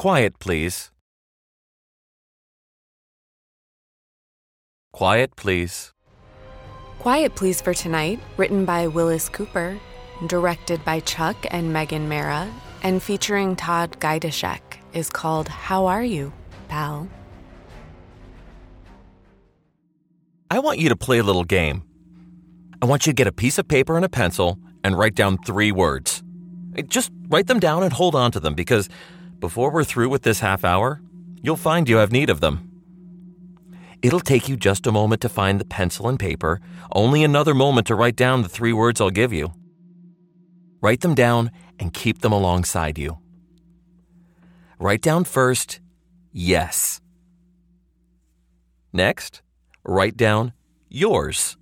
Quiet, please. Quiet, please. Quiet Please for Tonight, written by Willis Cooper, directed by Chuck and Megan Mara, and featuring Todd Gaidashek, is called How Are You, Pal? I want you to play a little game. I want you to get a piece of paper and a pencil and write down three words. Just write them down and hold on to them because before we're through with this half hour, you'll find you have need of them. It'll take you just a moment to find the pencil and paper, only another moment to write down the three words I'll give you. Write them down and keep them alongside you. Write down first, yes. Next, write down yours.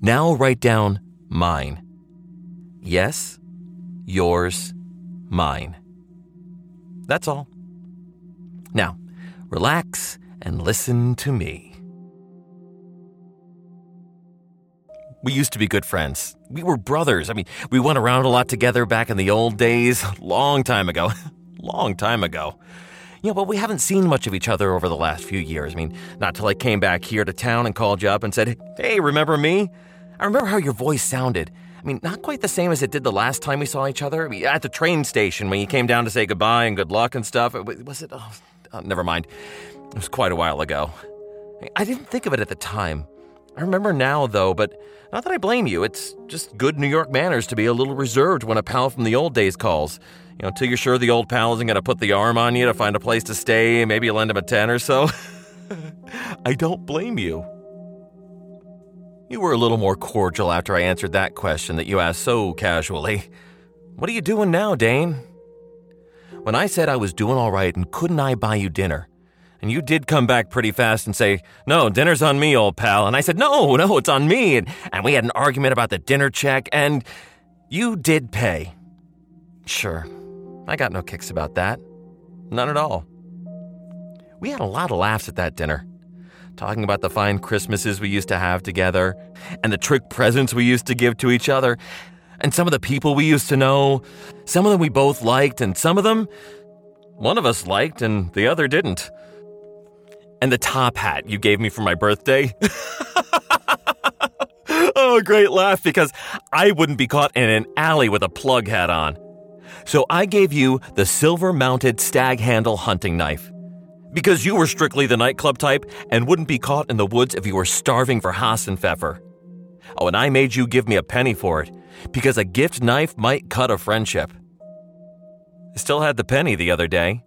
Now write down mine. Yes, yours, mine. That's all. Now, relax and listen to me. We used to be good friends. We were brothers. I mean, we went around a lot together back in the old days, long time ago. long time ago. You know, but we haven't seen much of each other over the last few years. I mean, not till I came back here to town and called you up and said, Hey, remember me? I remember how your voice sounded. I mean, not quite the same as it did the last time we saw each other. I mean, at the train station when you came down to say goodbye and good luck and stuff. Was it? Oh, oh, never mind. It was quite a while ago. I didn't think of it at the time. I remember now, though, but not that I blame you. It's just good New York manners to be a little reserved when a pal from the old days calls. You know, until you're sure the old pal isn't going to put the arm on you to find a place to stay, maybe lend him a 10 or so. I don't blame you. You were a little more cordial after I answered that question that you asked so casually. What are you doing now, Dane? When I said I was doing all right and couldn't I buy you dinner, and you did come back pretty fast and say, No, dinner's on me, old pal. And I said, No, no, it's on me. And, and we had an argument about the dinner check, and you did pay. Sure, I got no kicks about that. None at all. We had a lot of laughs at that dinner, talking about the fine Christmases we used to have together, and the trick presents we used to give to each other, and some of the people we used to know. Some of them we both liked, and some of them one of us liked and the other didn't and the top hat you gave me for my birthday. oh, great laugh because I wouldn't be caught in an alley with a plug hat on. So I gave you the silver mounted stag handle hunting knife. Because you were strictly the nightclub type and wouldn't be caught in the woods if you were starving for Hassenpfeffer. Oh, and I made you give me a penny for it because a gift knife might cut a friendship. I still had the penny the other day.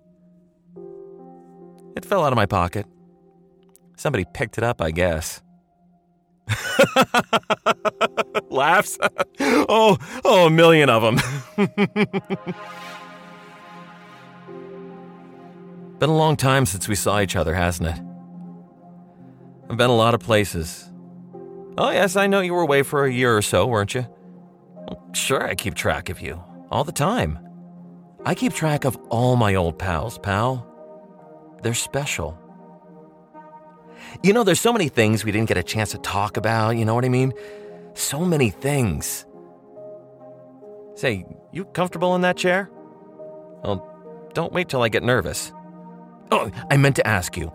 It fell out of my pocket. Somebody picked it up, I guess. Laughs. oh, oh, a million of them. Been a long time since we saw each other, hasn't it? I've been a lot of places. Oh, yes, I know you were away for a year or so, weren't you? Sure, I keep track of you. All the time. I keep track of all my old pals, pal. They're special. You know, there's so many things we didn't get a chance to talk about, you know what I mean? So many things. Say, you comfortable in that chair? Well, don't wait till I get nervous. Oh, I meant to ask you.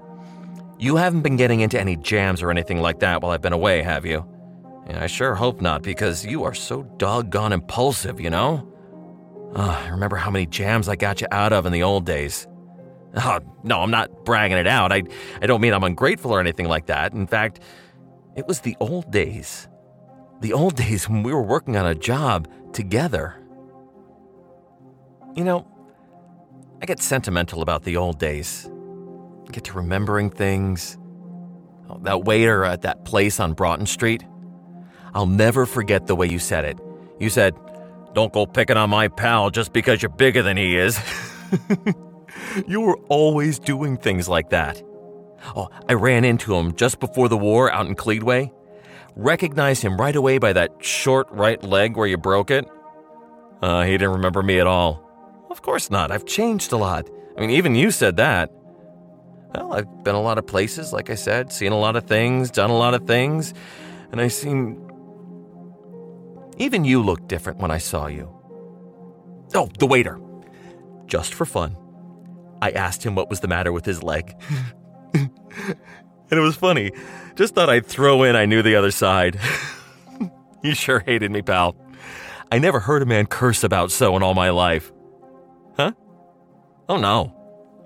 You haven't been getting into any jams or anything like that while I've been away, have you? Yeah, I sure hope not, because you are so doggone impulsive, you know? Oh, I remember how many jams I got you out of in the old days. Oh, no, I'm not bragging it out. I, I don't mean I'm ungrateful or anything like that. In fact, it was the old days. The old days when we were working on a job together. You know, I get sentimental about the old days. I get to remembering things. Oh, that waiter at that place on Broughton Street. I'll never forget the way you said it. You said, Don't go picking on my pal just because you're bigger than he is. You were always doing things like that. Oh, I ran into him just before the war out in Cleadway. Recognized him right away by that short right leg where you broke it. Uh, he didn't remember me at all. Of course not. I've changed a lot. I mean, even you said that. Well, I've been a lot of places, like I said, seen a lot of things, done a lot of things, and I seem. Even you looked different when I saw you. Oh, the waiter. just for fun, I asked him what was the matter with his leg. and it was funny. Just thought I'd throw in I knew the other side. you sure hated me, pal. I never heard a man curse about so in all my life. Huh? Oh no.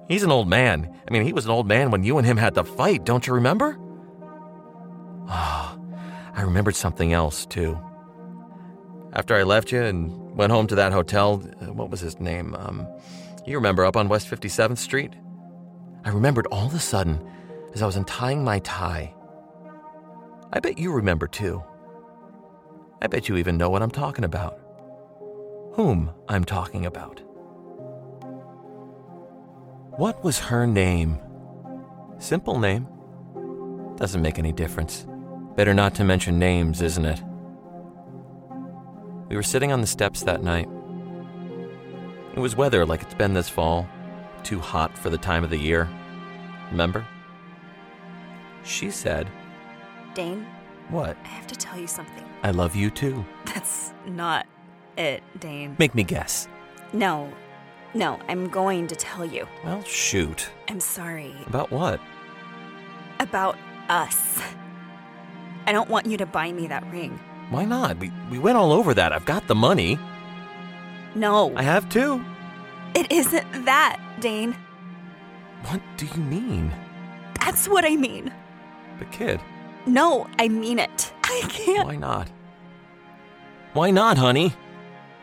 He's an old man. I mean, he was an old man when you and him had the fight, don't you remember? Ah, I remembered something else, too. After I left you and went home to that hotel, uh, what was his name? Um, you remember up on West 57th Street? I remembered all of a sudden as I was untying my tie. I bet you remember too. I bet you even know what I'm talking about. Whom I'm talking about. What was her name? Simple name. Doesn't make any difference. Better not to mention names, isn't it? We were sitting on the steps that night. It was weather like it's been this fall, too hot for the time of the year. Remember? She said, Dane, What? I have to tell you something. I love you too. That's not it, Dane. Make me guess. No, no, I'm going to tell you. Well, shoot. I'm sorry About what? about us. I don't want you to buy me that ring. Why not? We, we went all over that. I've got the money. No, I have too. it isn't that, Dane. What do you mean? That's what I mean. The kid. No, I mean it. I can't. Why not? Why not, honey?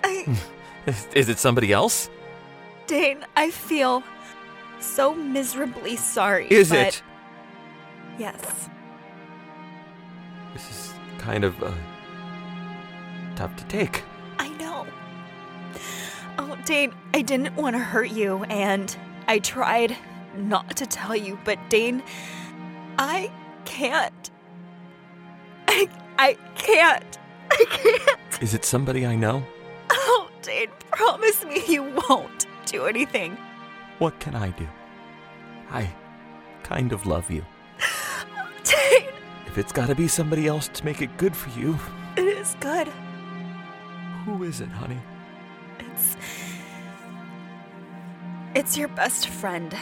I, Is, is it somebody else? Dane, I feel so miserably sorry. Is but it? Yes. This is kind of uh, tough to take. I know. Oh, Dane, I didn't want to hurt you, and I tried not to tell you, but Dane, I can't. I, I can't. I can't. Is it somebody I know? Oh, Dane, promise me you won't do anything. What can I do? I kind of love you. Dane, If it's gotta be somebody else to make it good for you, it is good. who is it, honey? It's. It's your best friend.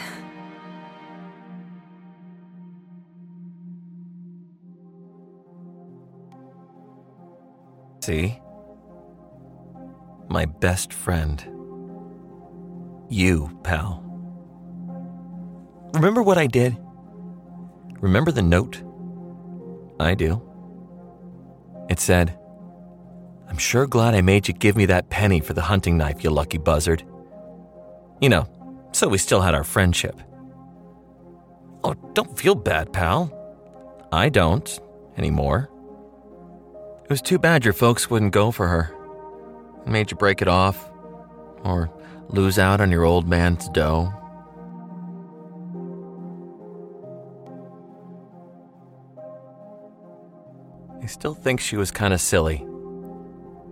See? My best friend. You, pal. Remember what I did? Remember the note? I do. It said, I'm sure glad I made you give me that penny for the hunting knife, you lucky buzzard. You know, so we still had our friendship. Oh, don't feel bad, pal. I don't anymore. It was too bad your folks wouldn't go for her. It made you break it off, or lose out on your old man's dough. I still think she was kind of silly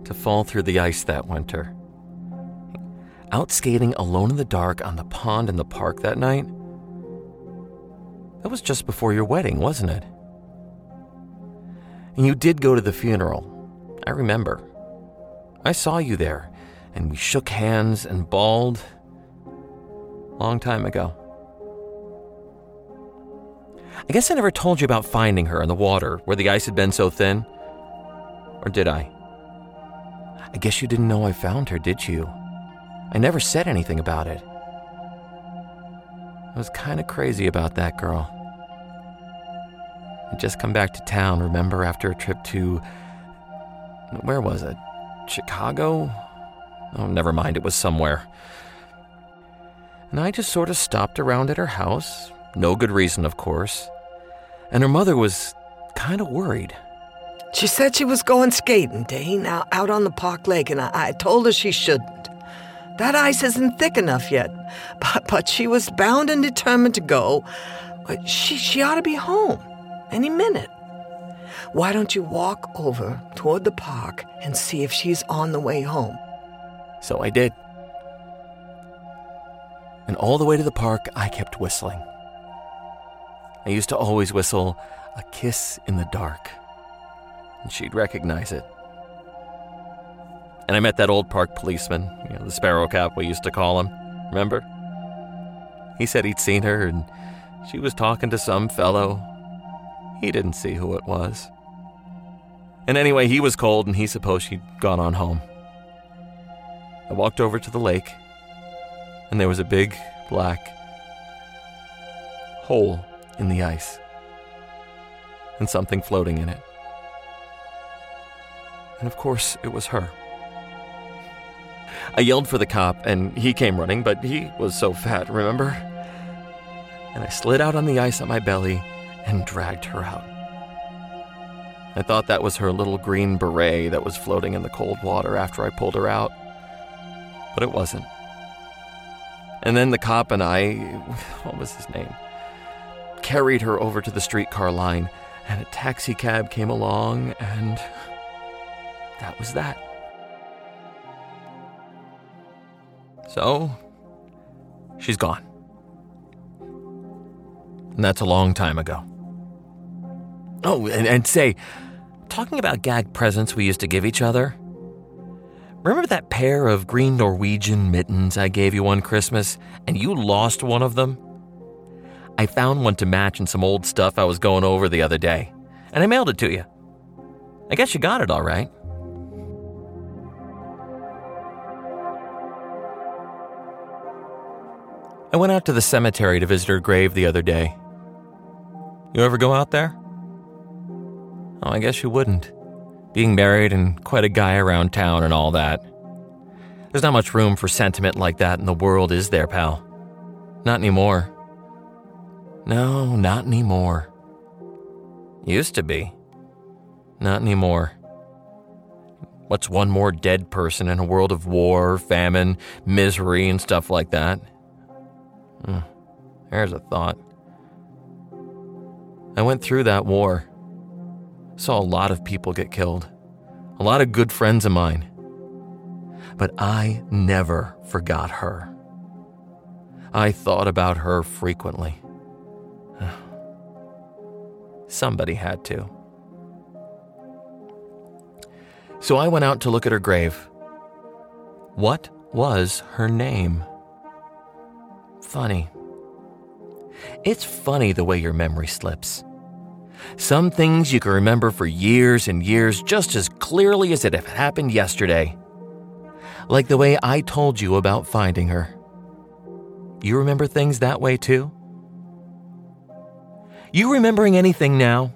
to fall through the ice that winter. Out skating alone in the dark on the pond in the park that night? That was just before your wedding, wasn't it? And you did go to the funeral. I remember. I saw you there, and we shook hands and bawled. Long time ago. I guess I never told you about finding her in the water where the ice had been so thin. Or did I? I guess you didn't know I found her, did you? I never said anything about it. I was kind of crazy about that girl. I'd just come back to town, remember, after a trip to. Where was it? Chicago? Oh, never mind, it was somewhere. And I just sort of stopped around at her house. No good reason, of course. And her mother was kind of worried. She said she was going skating, Dane, out, on the park lake, and I, I told her she shouldn't. That ice isn't thick enough yet, but, but she was bound and determined to go. But She, she ought to be home any minute. Why don't you walk over toward the park and see if she's on the way home? So I did. And all the way to the park, I kept whistling. I used to always whistle a kiss in the dark, and she'd recognize it. And I met that old park policeman, you know, the sparrow cap we used to call him. Remember? He said he'd seen her and she was talking to some fellow. He didn't see who it was. And anyway, he was cold and he supposed she'd gone on home. I walked over to the lake and there was a big black hole in the ice and something floating in it. And of course, it was her. I yelled for the cop, and he came running, but he was so fat, remember? And I slid out on the ice on my belly and dragged her out. I thought that was her little green beret that was floating in the cold water after I pulled her out. But it wasn't. And then the cop and I, what was his name? Carried her over to the streetcar line, and a taxi cab came along, and that was that. So, she's gone. And that's a long time ago. Oh, and, and say, talking about gag presents we used to give each other, remember that pair of green Norwegian mittens I gave you one Christmas and you lost one of them? I found one to match in some old stuff I was going over the other day, and I mailed it to you. I guess you got it all right. I went out to the cemetery to visit her grave the other day. You ever go out there? Oh, I guess you wouldn't. Being married and quite a guy around town and all that. There's not much room for sentiment like that in the world, is there, pal? Not anymore. No, not anymore. Used to be. Not anymore. What's one more dead person in a world of war, famine, misery, and stuff like that? Hmm, there's a thought. I went through that war. Saw a lot of people get killed. A lot of good friends of mine. But I never forgot her. I thought about her frequently. Somebody had to. So I went out to look at her grave. What was her name? Funny. It's funny the way your memory slips. Some things you can remember for years and years just as clearly as it happened yesterday. Like the way I told you about finding her. You remember things that way too? You remembering anything now?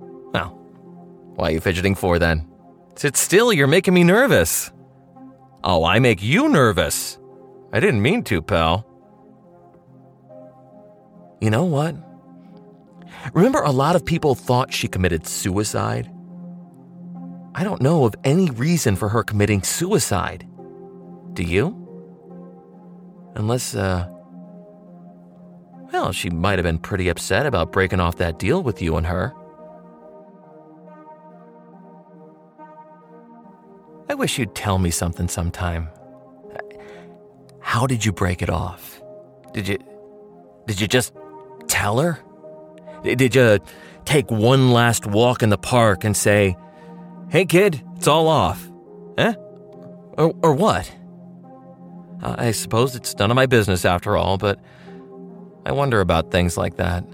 Well, why are you fidgeting for then? Sit still, you're making me nervous. Oh, I make you nervous. I didn't mean to, pal. You know what? Remember, a lot of people thought she committed suicide? I don't know of any reason for her committing suicide. Do you? Unless, uh. Well, she might have been pretty upset about breaking off that deal with you and her. I wish you'd tell me something sometime. How did you break it off? Did you. Did you just tell her? Did you take one last walk in the park and say, Hey kid, it's all off? Eh? Or, or what? I suppose it's none of my business after all, but I wonder about things like that.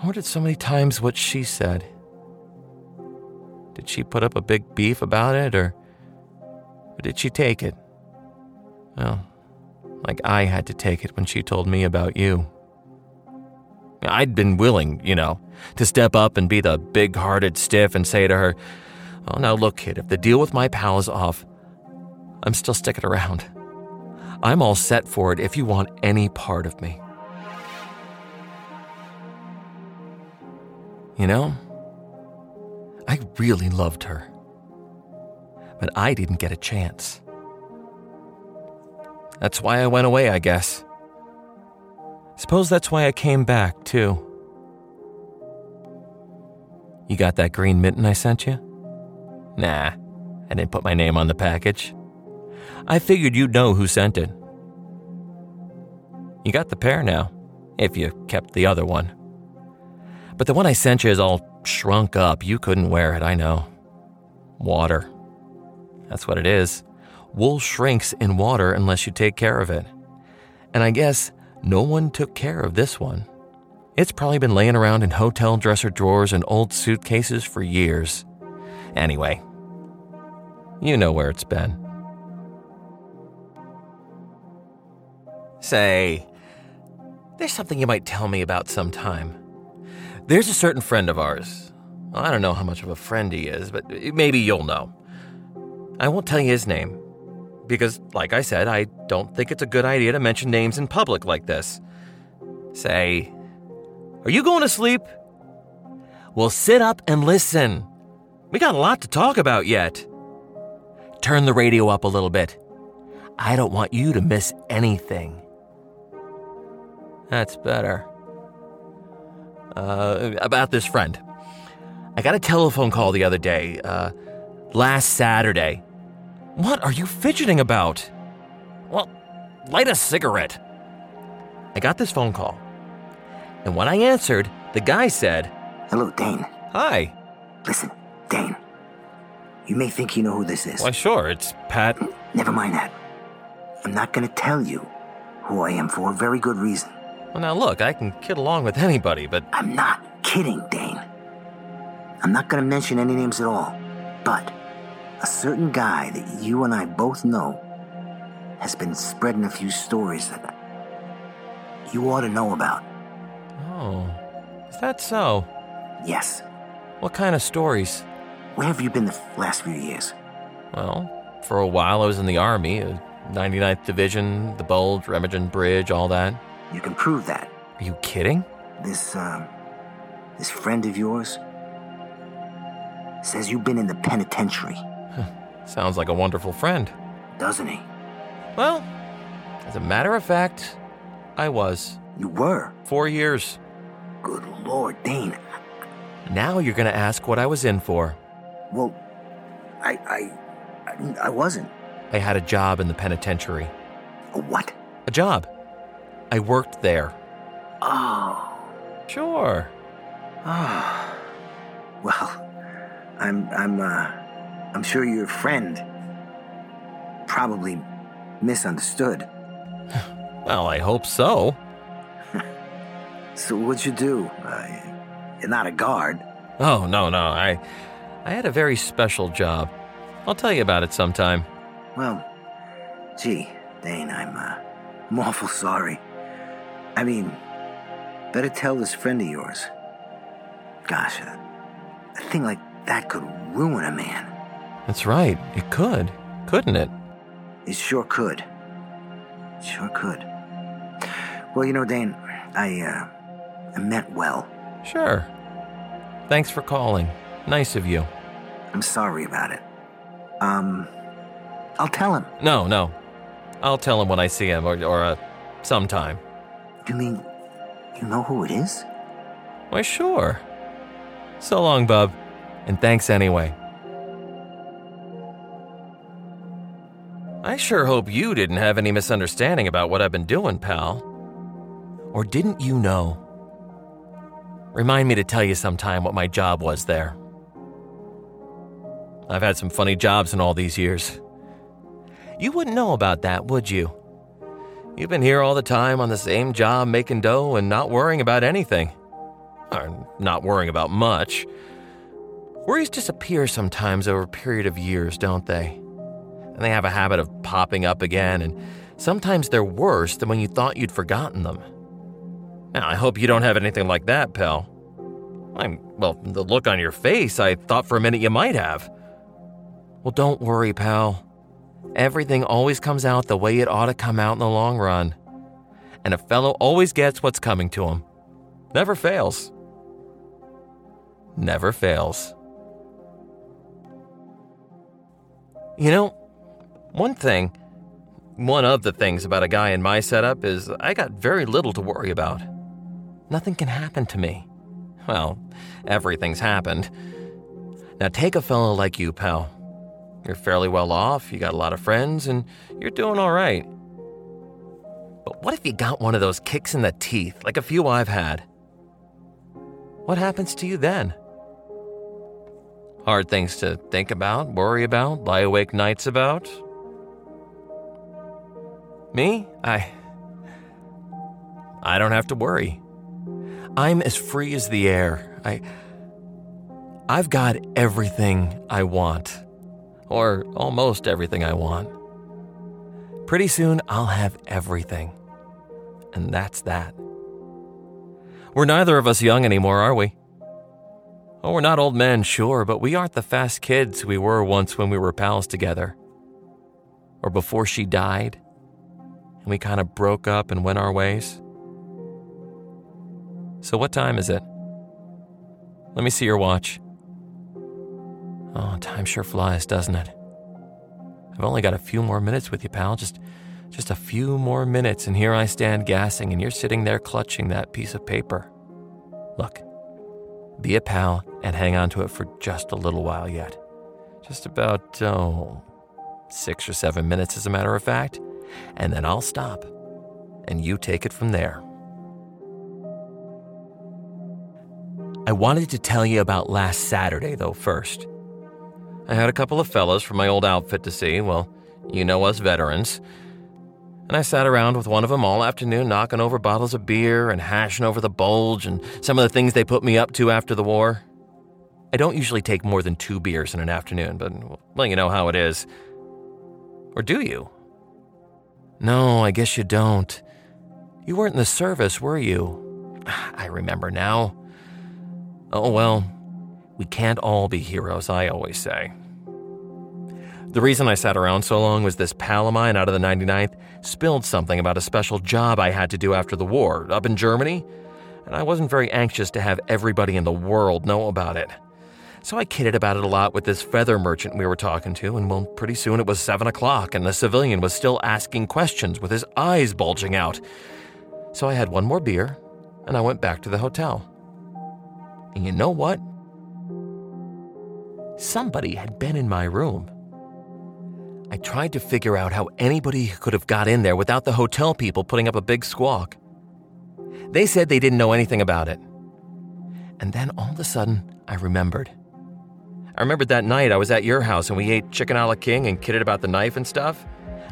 I wondered so many times what she said. Did she put up a big beef about it, or, or did she take it? Well, like I had to take it when she told me about you. I'd been willing, you know, to step up and be the big hearted stiff and say to her, Oh, now look, kid, if the deal with my pal is off, I'm still sticking around. I'm all set for it if you want any part of me. You know, I really loved her. But I didn't get a chance. That's why I went away, I guess. Suppose that's why I came back, too. You got that green mitten I sent you? Nah, I didn't put my name on the package. I figured you'd know who sent it. You got the pair now, if you kept the other one. But the one I sent you is all shrunk up. You couldn't wear it, I know. Water. That's what it is. wool shrinks in water unless you take care of it. And I guess no one took care of this one. It's probably been laying around in hotel dresser drawers and old suitcases for years. Anyway, you know where it's been. Say, there's something you might tell me about sometime. There's a certain friend of ours. I don't know how much of a friend he is, but maybe you'll know. I won't tell you his name, because, like I said, I don't think it's a good idea to mention names in public like this. Say, are you going to sleep? Well, sit up and listen. We got a lot to talk about yet. Turn the radio up a little bit. I don't want you to miss anything. That's better. Uh, about this friend. I got a telephone call the other day, uh, last Saturday. What are you fidgeting about? Well, light a cigarette. I got this phone call. And when I answered, the guy said, Hello, Dane. Hi. Listen, Dane. You may think you know who this is. Why, sure, it's Pat. Never mind that. I'm not going to tell you who I am for a very good reason. Well, now look, I can kid along with anybody, but I'm not kidding, Dane. I'm not going to mention any names at all. But a certain guy that you and I both know has been spreading a few stories that you ought to know about. oh, is that so? Yes. What kind of stories? Where have you been the last few years? Well, for a while I was in the Army, uh, 99th Division, the Bulge, Remagen Bridge, all that. You can prove that. Are you kidding? This, um, this friend of yours says you've been in the penitentiary, Sounds like a wonderful friend. doesn't he? Well, as a matter of fact, I was. You were. Four years. Good Lord, Dane. Now you're gonna ask what I was in for. Well, I, I, I, I wasn't. I had a job in the penitentiary. A what? A job. I worked there. Oh, Sure. oh. Well, I'm, I'm, uh, I'm sure your friend probably misunderstood. Well, I hope so. So what'd you do? Uh, you're not a guard. Oh, no, no. I I had a very special job. I'll tell you about it sometime. Well, gee, Dane, I'm, uh, I'm awful sorry. I mean, better tell this friend of yours. Gosh, a, a thing like that could ruin a man. That's right. It could, couldn't it? It sure could. Sure could. Well, you know, Dane, I, uh, I meant well. Sure. Thanks for calling. Nice of you. I'm sorry about it. Um, I'll tell him. No, no. I'll tell him when I see him or, or uh, sometime. You mean, you know who it is? Why, sure. So long, bub. And thanks anyway. I sure hope you didn't have any misunderstanding about what I've been doing, pal. Or didn't you know? Remind me to tell you sometime what my job was there. I've had some funny jobs in all these years. You wouldn't know about that, would you? You've been here all the time on the same job making dough and not worrying about anything. Or not worrying about much. Worries disappear sometimes over a period of years, don't they? And they have a habit of popping up again, and sometimes they're worse than when you thought you'd forgotten them. Now, I hope you don't have anything like that, pal. I'm, well, the look on your face, I thought for a minute you might have. Well, don't worry, pal. Everything always comes out the way it ought to come out in the long run. And a fellow always gets what's coming to him. Never fails. Never fails. You know, one thing, one of the things about a guy in my setup is I got very little to worry about. Nothing can happen to me. Well, everything's happened. Now take a fellow like you, pal. You're fairly well off, you got a lot of friends, and you're doing all right. But what if you got one of those kicks in the teeth, like a few I've had? What happens to you then? Hard things to think about, worry about, lie awake nights about? Me? I. I don't have to worry. I'm as free as the air. I. I've got everything I want. Or almost everything I want. Pretty soon, I'll have everything. And that's that. We're neither of us young anymore, are we? Oh, we're not old men, sure, but we aren't the fast kids we were once when we were pals together. Or before she died, and we kind of broke up and went our ways. So, what time is it? Let me see your watch. Oh, time sure flies, doesn't it? I've only got a few more minutes with you, pal. Just just a few more minutes, and here I stand gassing, and you're sitting there clutching that piece of paper. Look, be a pal and hang on to it for just a little while yet. Just about, oh, six or seven minutes, as a matter of fact, and then I'll stop, and you take it from there. I wanted to tell you about last Saturday, though, first. I had a couple of fellas from my old outfit to see, well, you know us veterans, and I sat around with one of them all afternoon, knocking over bottles of beer and hashing over the bulge and some of the things they put me up to after the war. I don't usually take more than two beers in an afternoon, but, well, you know how it is. Or do you? No, I guess you don't. You weren't in the service, were you? I remember now. Oh, well, we can't all be heroes, I always say. The reason I sat around so long was this pal of mine out of the 99th spilled something about a special job I had to do after the war up in Germany, and I wasn't very anxious to have everybody in the world know about it. So I kidded about it a lot with this feather merchant we were talking to, and well, pretty soon it was 7 o'clock, and the civilian was still asking questions with his eyes bulging out. So I had one more beer, and I went back to the hotel. And you know what? Somebody had been in my room. I tried to figure out how anybody could have got in there without the hotel people putting up a big squawk. They said they didn't know anything about it. And then all of a sudden, I remembered. I remembered that night I was at your house and we ate chicken a la king and kidded about the knife and stuff.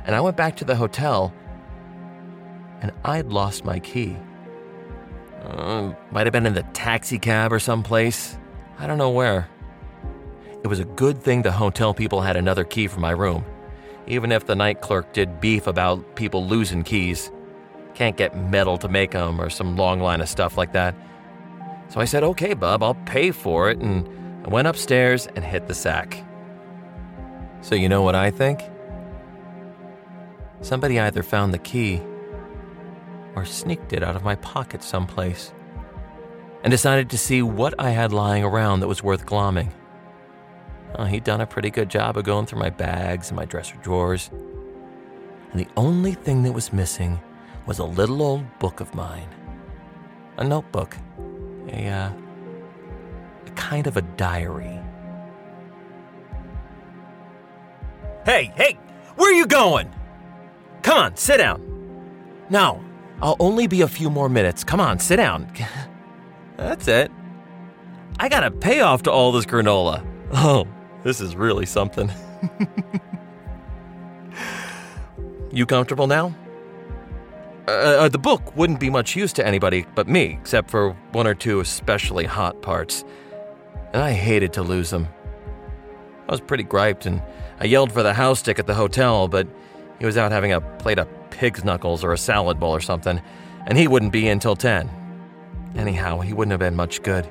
And I went back to the hotel and I'd lost my key. Uh, might have been in the taxi cab or someplace. I don't know where. It was a good thing the hotel people had another key for my room even if the night clerk did beef about people losing keys. Can't get metal to make them or some long line of stuff like that. So I said, okay, Bub, I'll pay for it, and I went upstairs and hit the sack. So you know what I think? Somebody either found the key or sneaked it out of my pocket someplace and decided to see what I had lying around that was worth glomming. He'd done a pretty good job of going through my bags and my dresser drawers. And the only thing that was missing was a little old book of mine. A notebook. A, uh, kind of a diary. Hey, hey, where are you going? Come on, sit down. No, I'll only be a few more minutes. Come on, sit down. That's it. I got a payoff to all this granola. Oh, this is really something. you comfortable now? Uh, uh, the book wouldn't be much use to anybody but me, except for one or two especially hot parts. And I hated to lose them. I was pretty griped, and I yelled for the house dick at the hotel, but he was out having a plate of pig's knuckles or a salad bowl or something, and he wouldn't be in till 10. Anyhow, he wouldn't have been much good.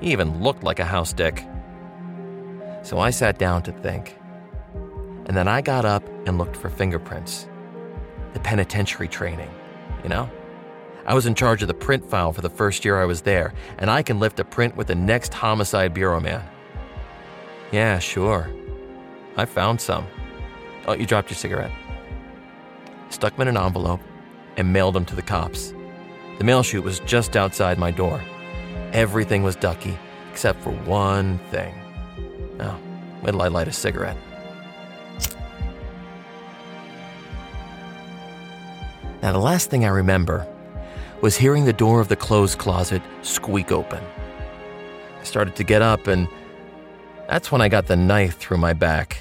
He even looked like a house dick. So I sat down to think. And then I got up and looked for fingerprints. The penitentiary training, you know? I was in charge of the print file for the first year I was there, and I can lift a print with the next homicide bureau man. Yeah, sure. I found some. Oh, you dropped your cigarette. Stuck them in an envelope and mailed them to the cops. The mail chute was just outside my door. Everything was ducky, except for one thing. Oh, wait till I light a cigarette. Now, the last thing I remember was hearing the door of the clothes closet squeak open. I started to get up, and that's when I got the knife through my back.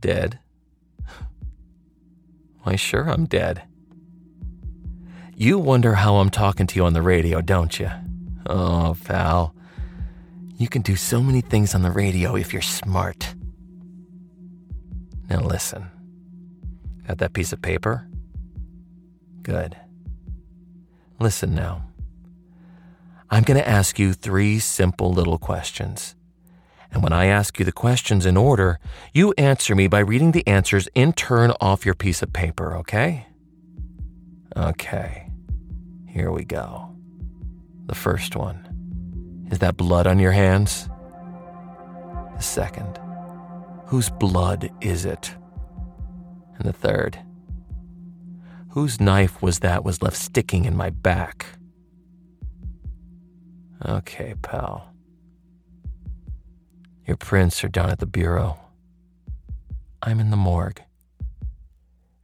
Dead. Why, sure, I'm dead. You wonder how I'm talking to you on the radio, don't you? Oh, pal. You can do so many things on the radio if you're smart. Now listen. Got that piece of paper? Good. Listen now. I'm going to ask you three simple little questions. And when I ask you the questions in order, you answer me by reading the answers in turn off your piece of paper, okay? Okay. Here we go. The first one Is that blood on your hands? The second Whose blood is it? And the third Whose knife was that was left sticking in my back? Okay, pal. Your prints are down at the bureau. I'm in the morgue.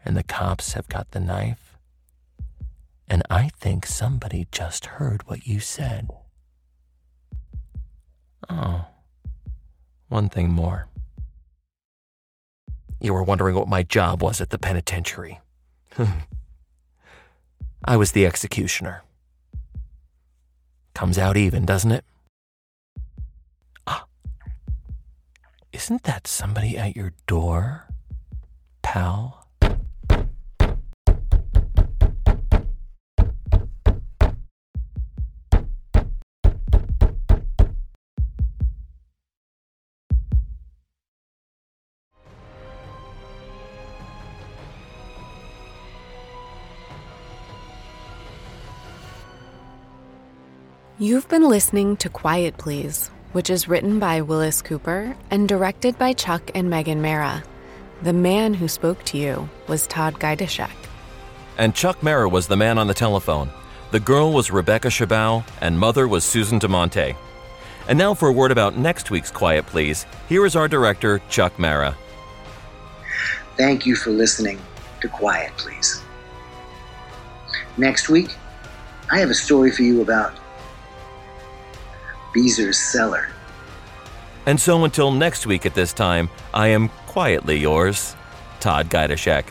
And the cops have got the knife. And I think somebody just heard what you said. Oh, one thing more. You were wondering what my job was at the penitentiary. I was the executioner. Comes out even, doesn't it? Ah. Isn't that somebody at your door, pal? You've been listening to Quiet Please, which is written by Willis Cooper and directed by Chuck and Megan Mara. The man who spoke to you was Todd Gaidashek. And Chuck Mara was the man on the telephone. The girl was Rebecca Chabot, and mother was Susan DeMonte. And now for a word about next week's Quiet Please, here is our director, Chuck Mara. Thank you for listening to Quiet Please. Next week, I have a story for you about Beezer's cellar. And so until next week at this time, I am quietly yours, Todd Gaidashek.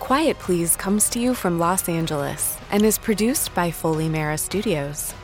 Quiet Please comes to you from Los Angeles and is produced by Foley Mara Studios.